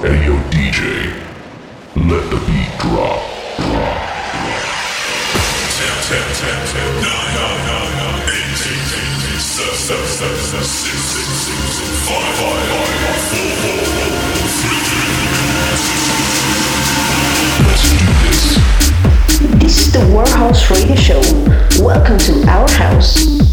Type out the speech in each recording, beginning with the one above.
Hey yo DJ, let the beat drop. Drop. This. This is the Warehouse Radio Show. Welcome to our house.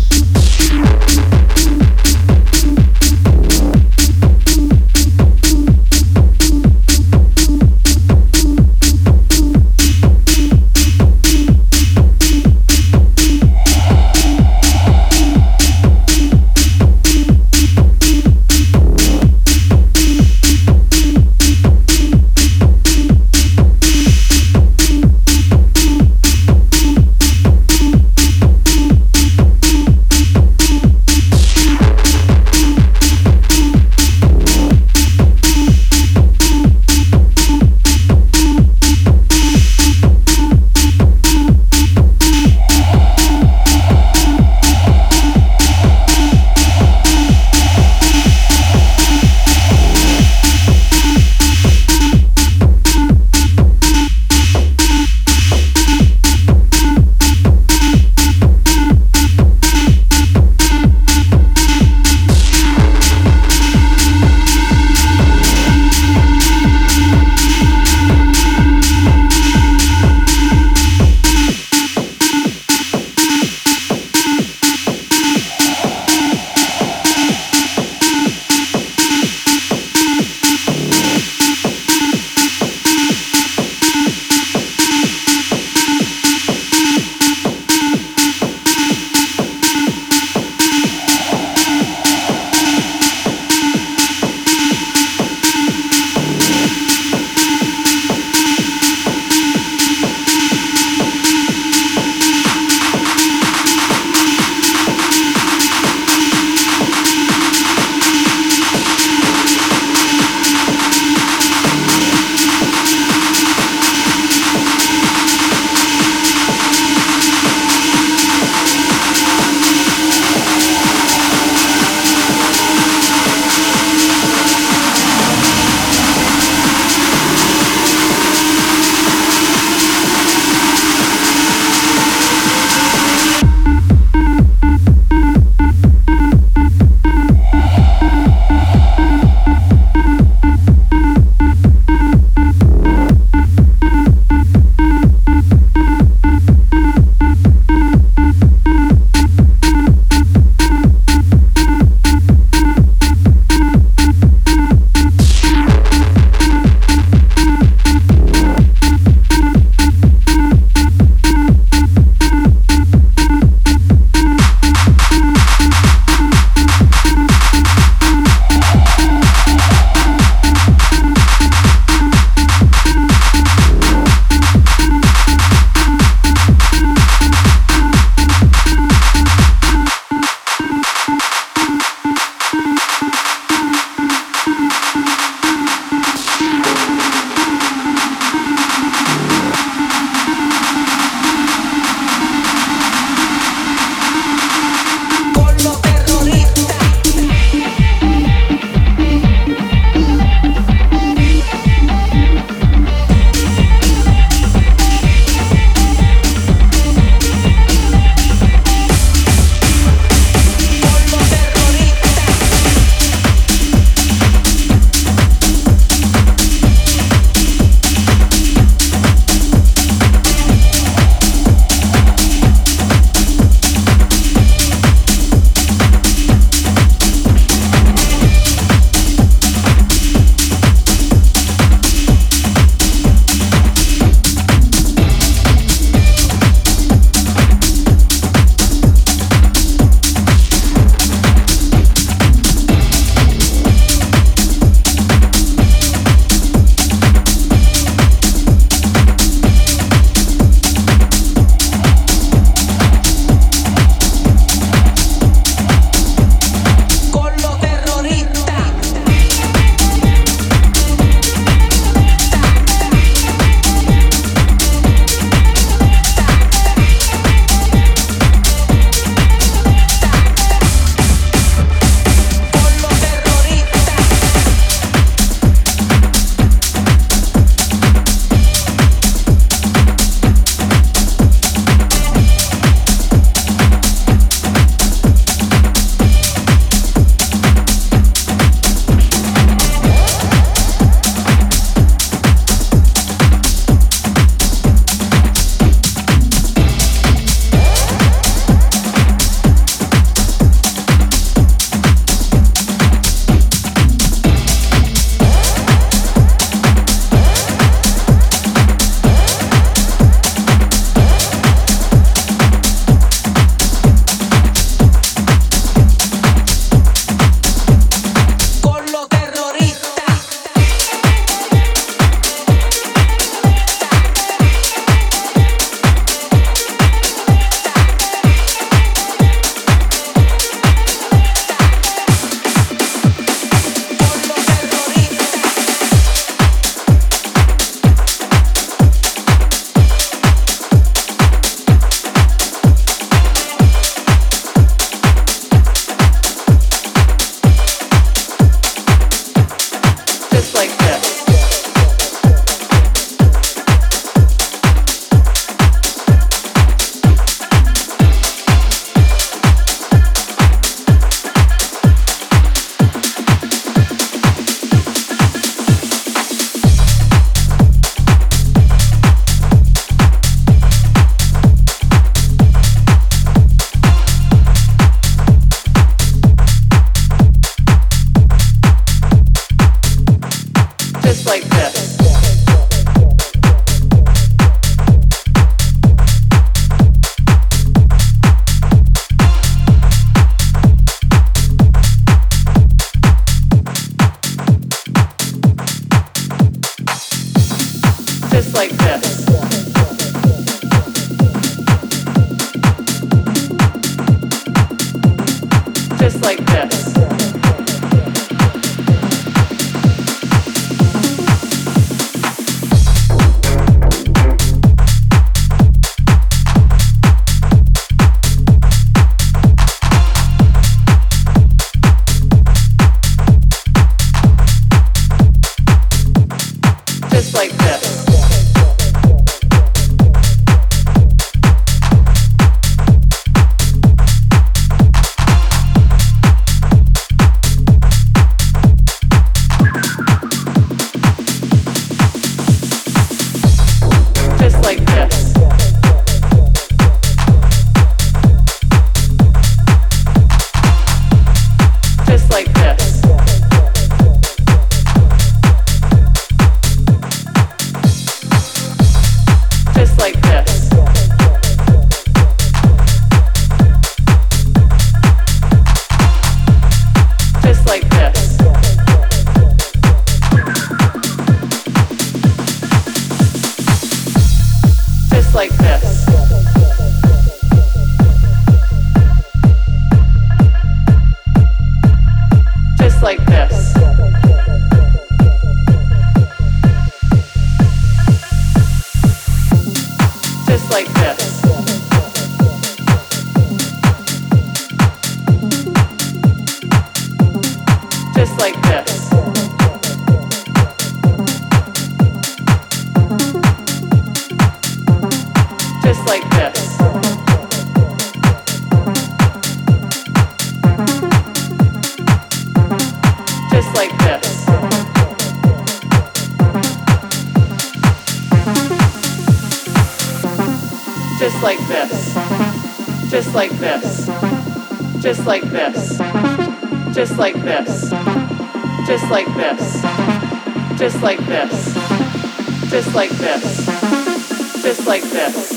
just like this.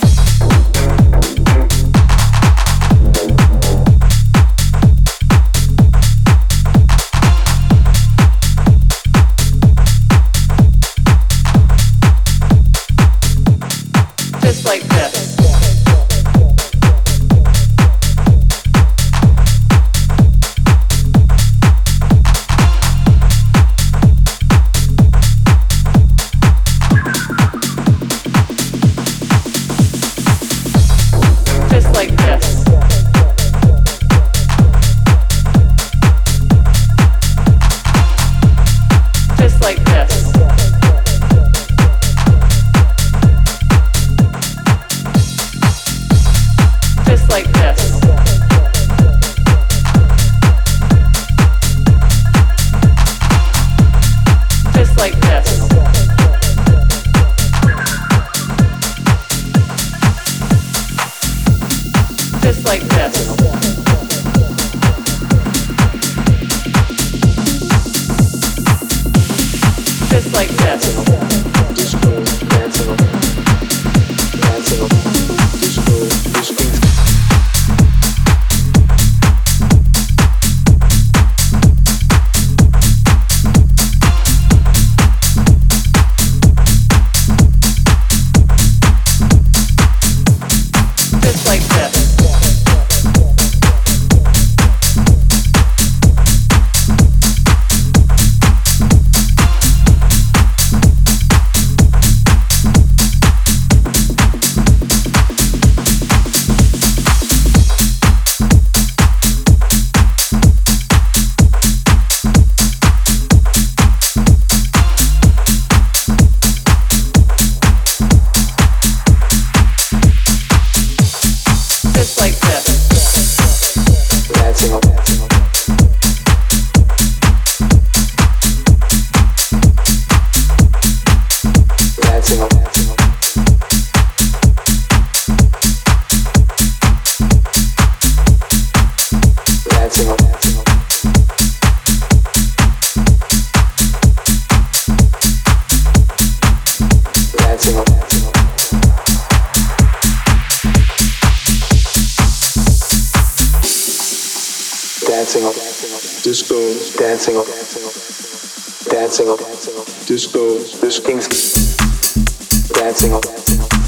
dancing on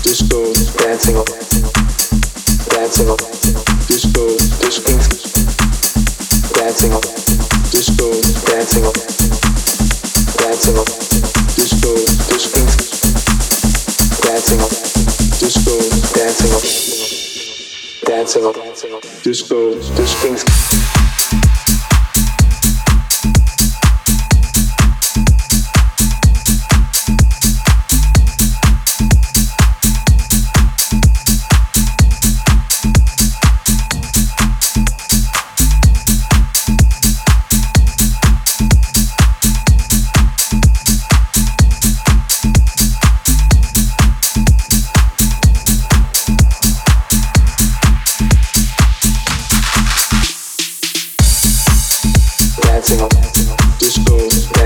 disco dancing on dancing on disco disco. Dancing on disco dancing on dancing on disco disco. Dancing on disco dancing on dancing on disco disco.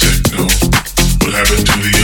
techno? What happened to the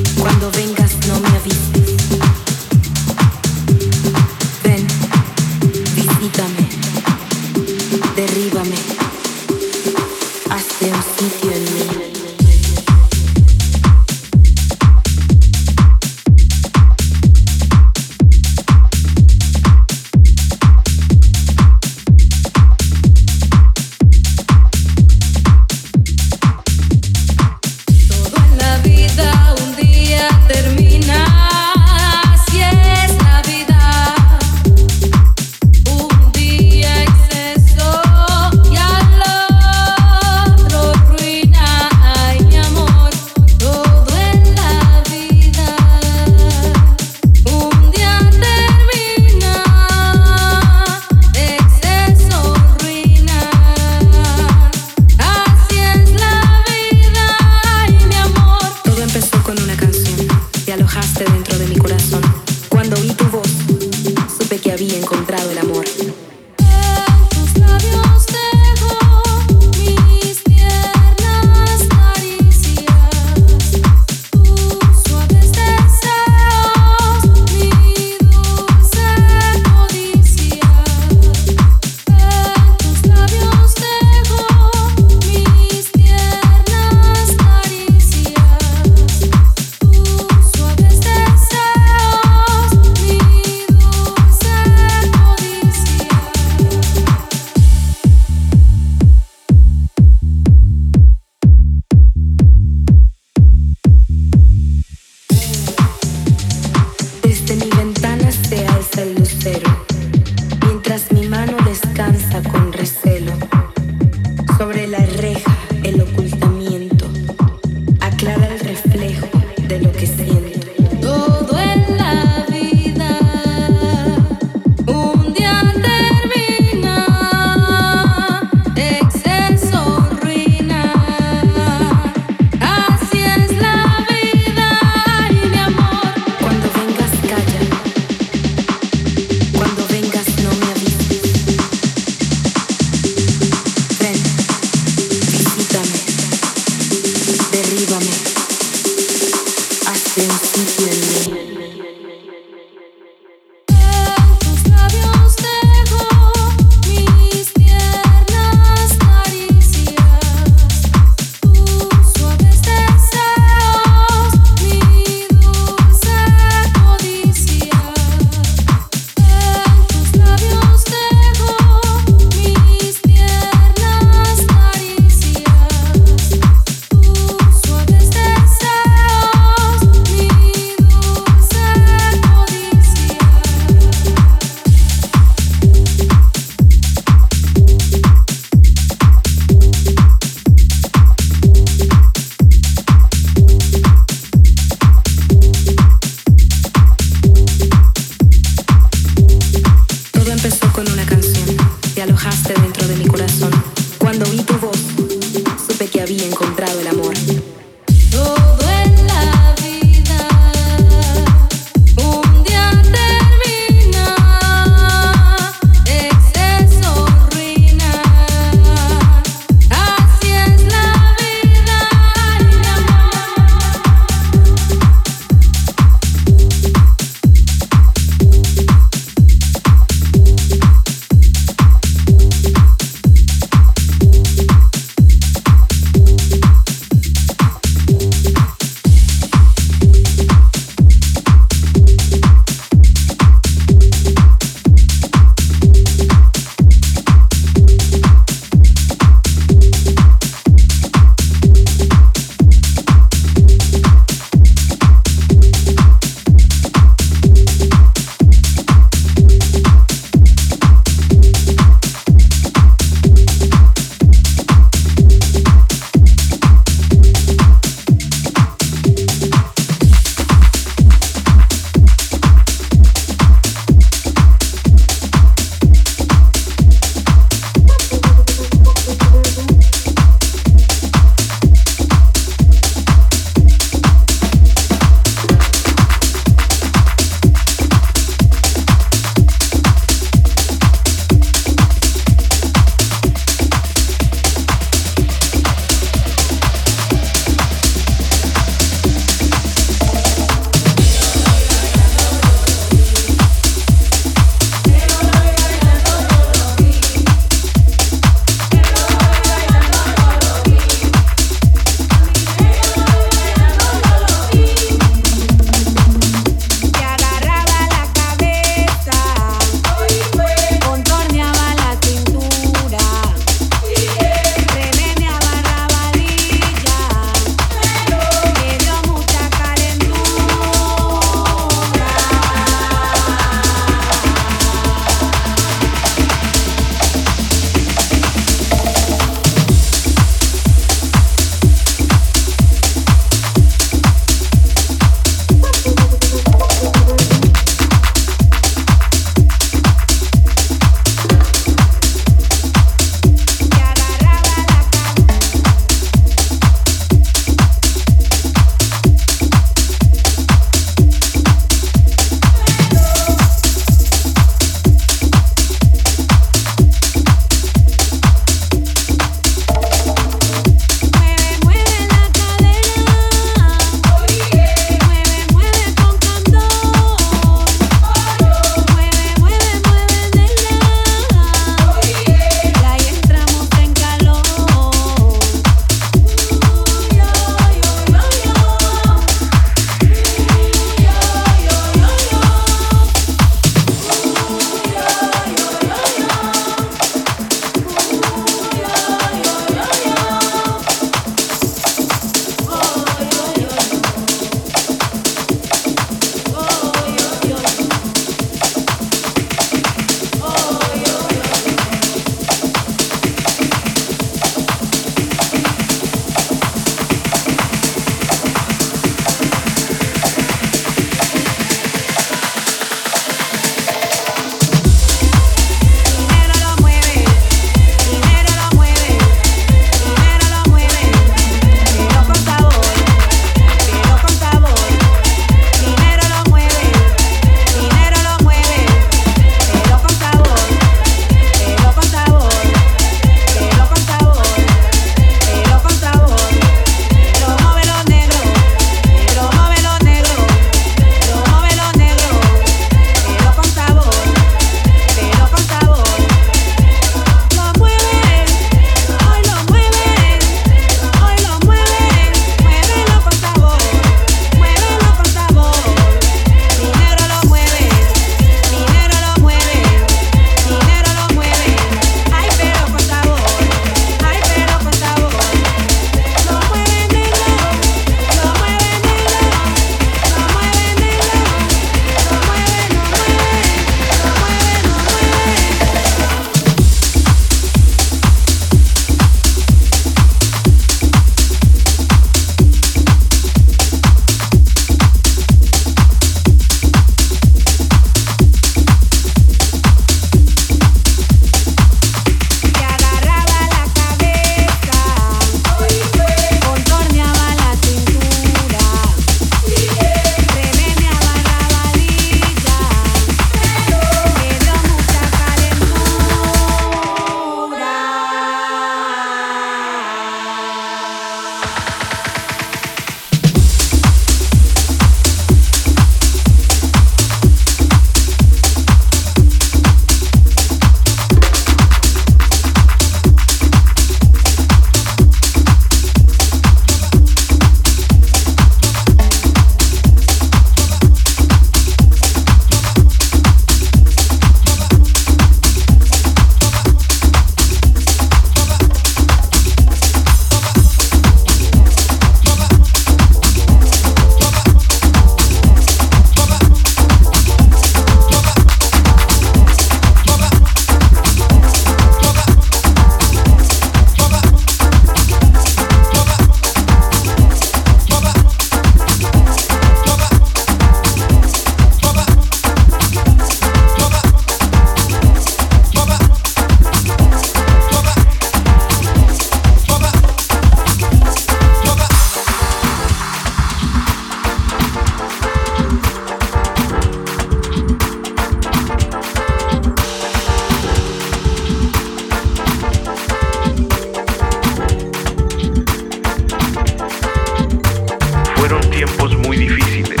tiempos muy difíciles.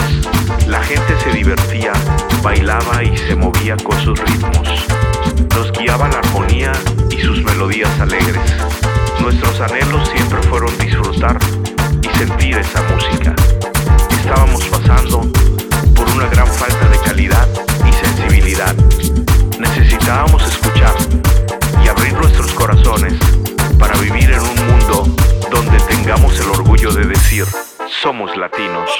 La gente se divertía, bailaba y se movía con sus ritmos. Nos guiaba la armonía y sus melodías alegres. Nuestros anhelos siempre fueron disfrutar y sentir esa música. Estábamos pasando por una gran falta de calidad y sensibilidad. Necesitábamos escuchar y abrir nuestros corazones para vivir en un mundo donde tengamos el orgullo de decir somos latinos.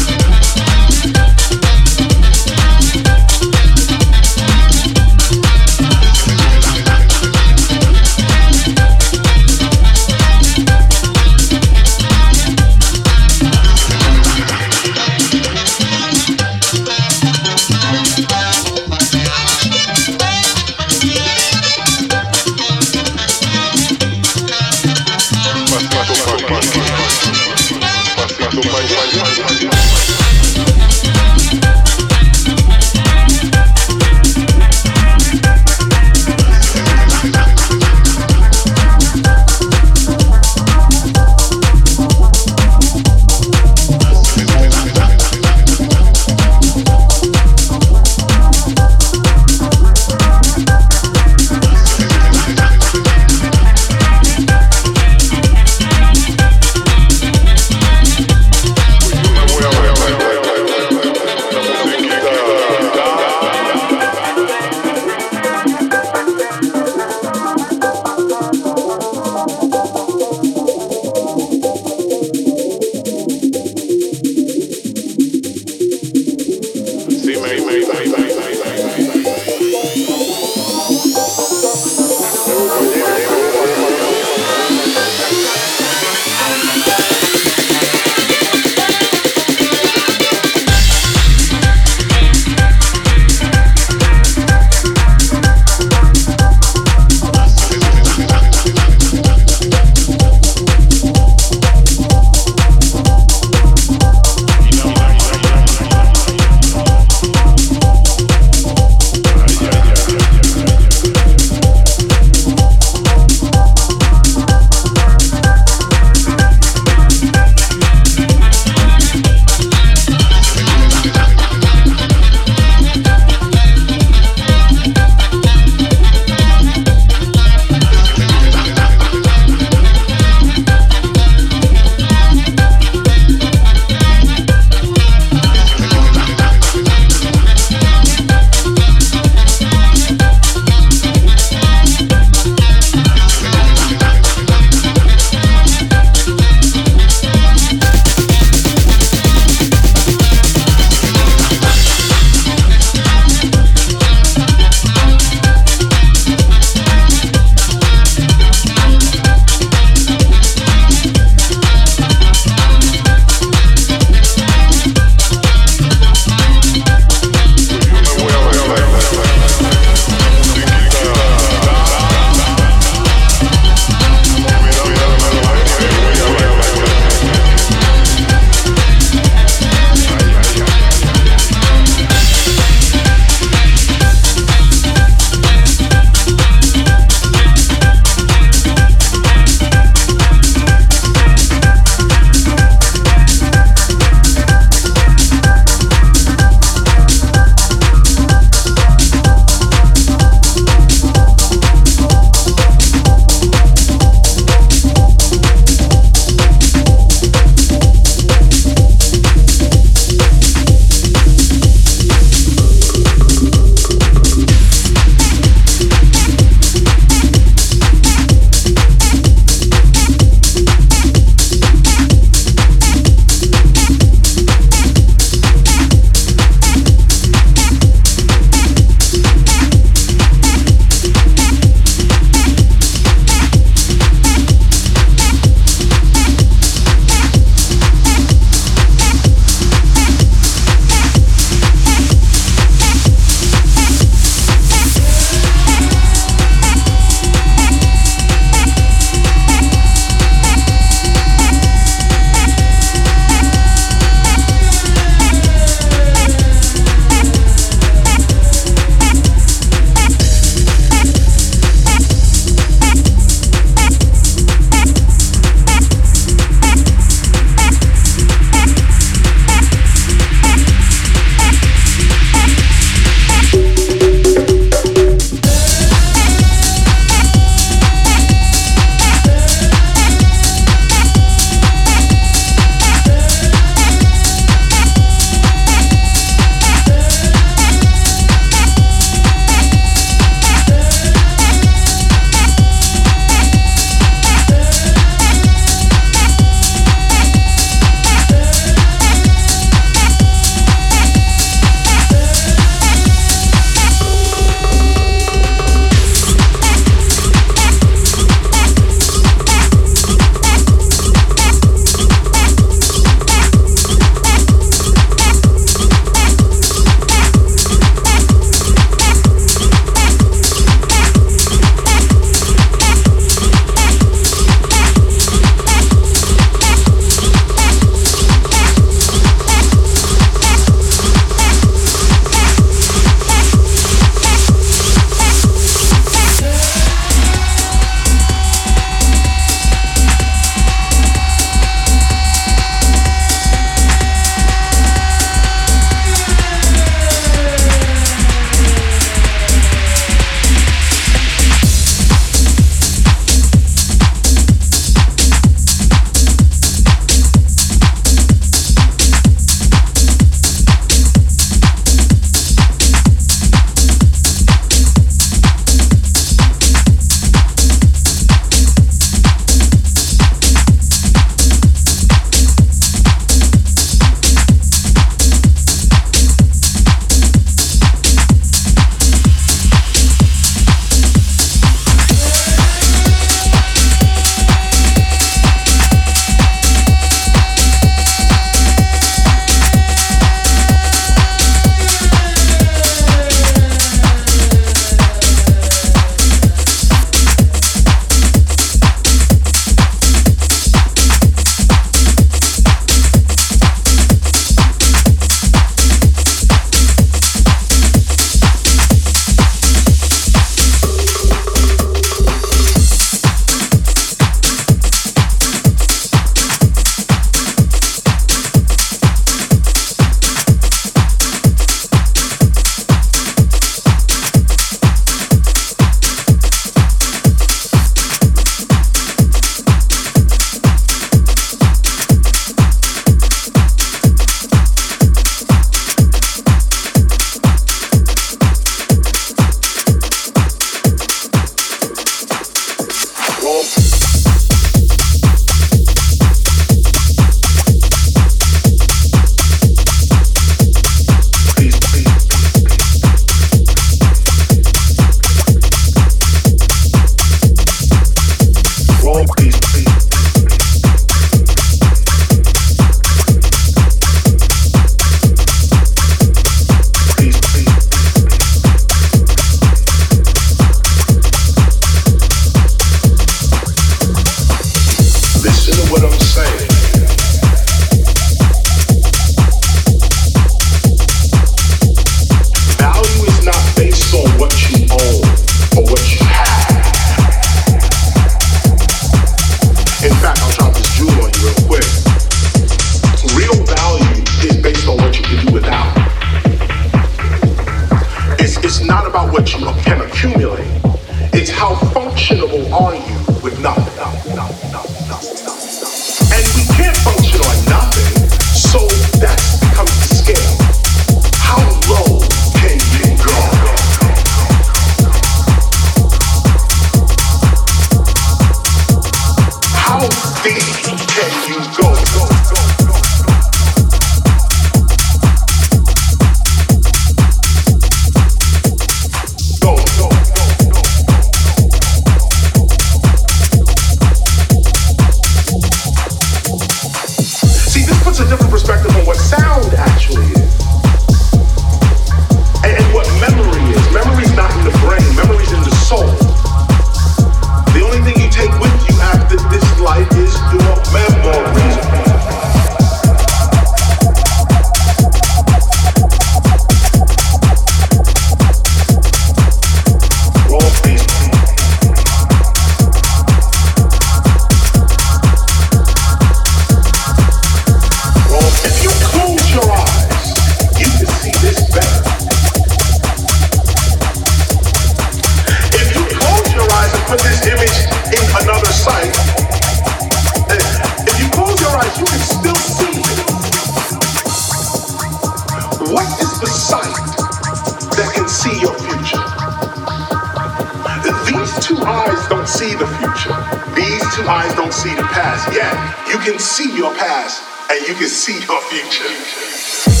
future. These two eyes don't see the past yet. You can see your past and you can see your future.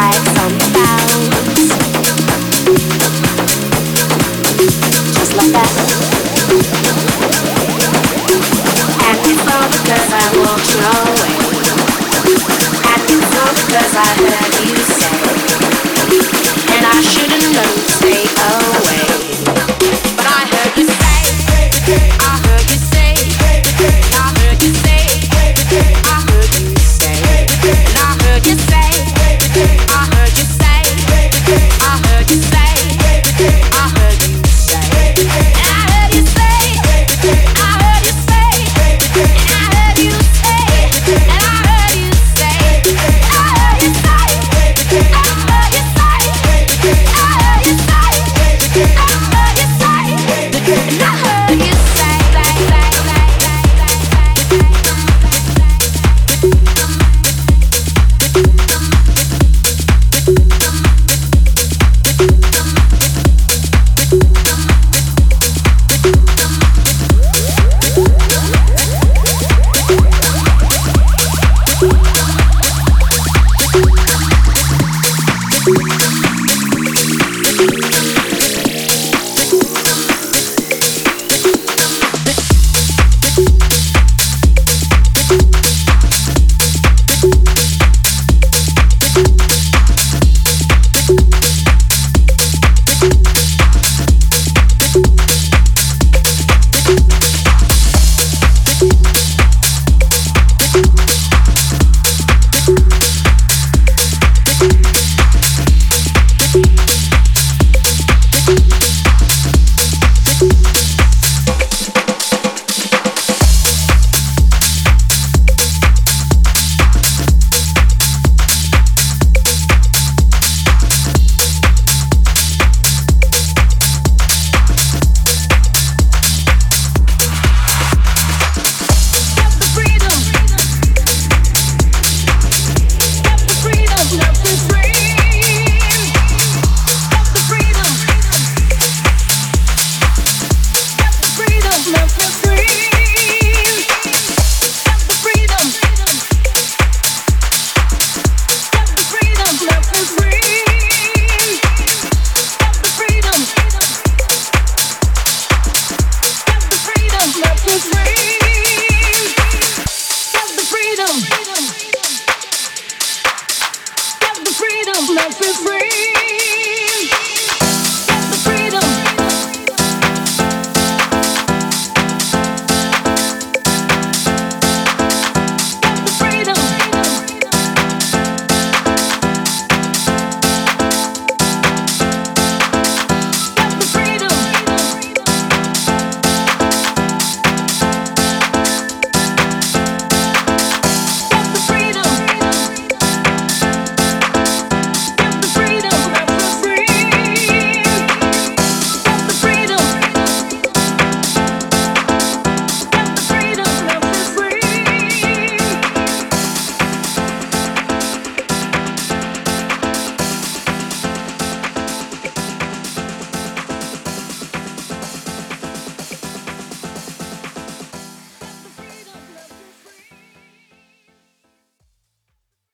Say